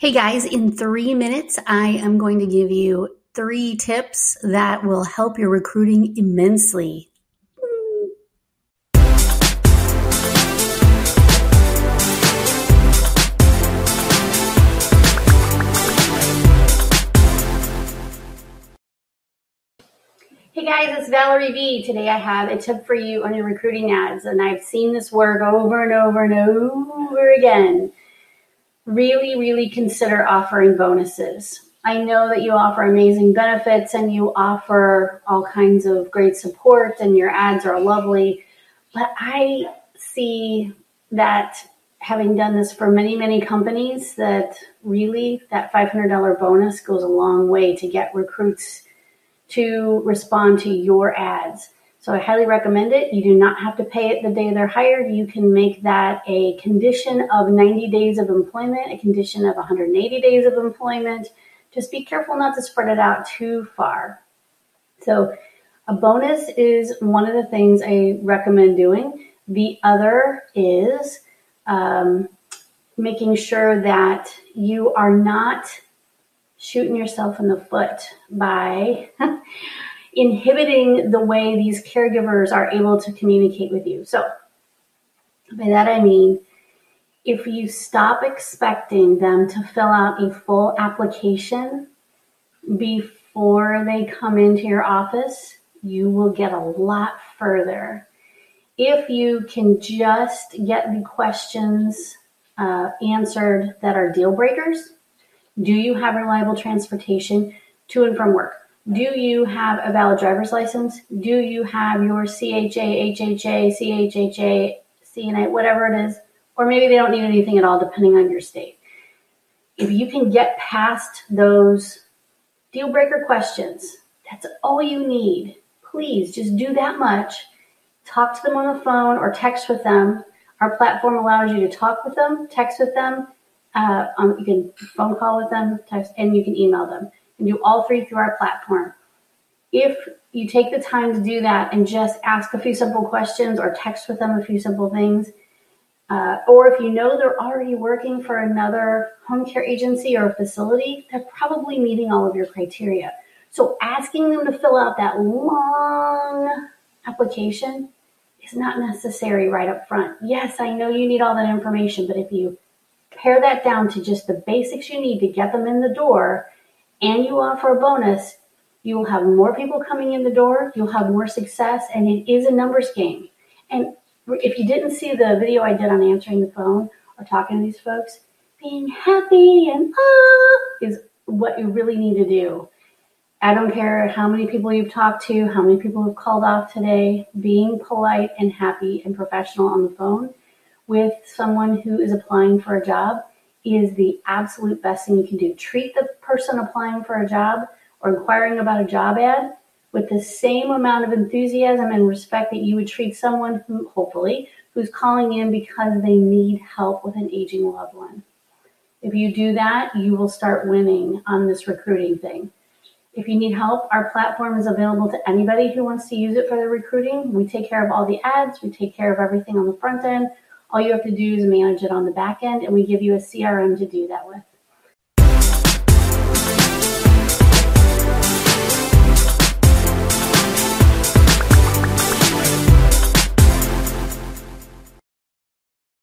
Hey guys, in three minutes, I am going to give you three tips that will help your recruiting immensely. Hey guys, it's Valerie V. Today I have a tip for you on your recruiting ads, and I've seen this work over and over and over again really, really consider offering bonuses. I know that you offer amazing benefits and you offer all kinds of great support and your ads are lovely, but I see that having done this for many, many companies that really that $500 bonus goes a long way to get recruits to respond to your ads. So I highly recommend it. You do not have to pay it the day they're hired. You can make that a condition of 90 days of employment, a condition of 180 days of employment. Just be careful not to spread it out too far. So a bonus is one of the things I recommend doing. The other is um, making sure that you are not shooting yourself in the foot by inhibiting the way these caregivers are able to communicate with you. So, by that I mean, if you stop expecting them to fill out a full application before they come into your office, you will get a lot further. If you can just get the questions uh, answered that are deal breakers, do you have reliable transportation to and from work? Do you have a valid driver's license? Do you have your CHA, HHA, CHHA, CNA, whatever it is? Or maybe they don't need anything at all, depending on your state. If you can get past those deal breaker questions, that's all you need. Please just do that much. Talk to them on the phone or text with them. Our platform allows you to talk with them, text with them. Uh, um, you can phone call with them, text, and you can email them and do all three through our platform. If you take the time to do that and just ask a few simple questions or text with them a few simple things, uh, or if you know they're already working for another home care agency or facility, they're probably meeting all of your criteria. So asking them to fill out that long application is not necessary right up front. Yes, I know you need all that information, but if you pare that down to just the basics you need to get them in the door, and you offer a bonus, you will have more people coming in the door, you'll have more success, and it is a numbers game. And if you didn't see the video I did on answering the phone or talking to these folks, being happy and ah is what you really need to do. I don't care how many people you've talked to, how many people have called off today, being polite and happy and professional on the phone with someone who is applying for a job is the absolute best thing you can do. Treat the person applying for a job or inquiring about a job ad with the same amount of enthusiasm and respect that you would treat someone who, hopefully, who's calling in because they need help with an aging loved one. If you do that, you will start winning on this recruiting thing. If you need help, our platform is available to anybody who wants to use it for their recruiting. We take care of all the ads, we take care of everything on the front end. All you have to do is manage it on the back end, and we give you a CRM to do that with.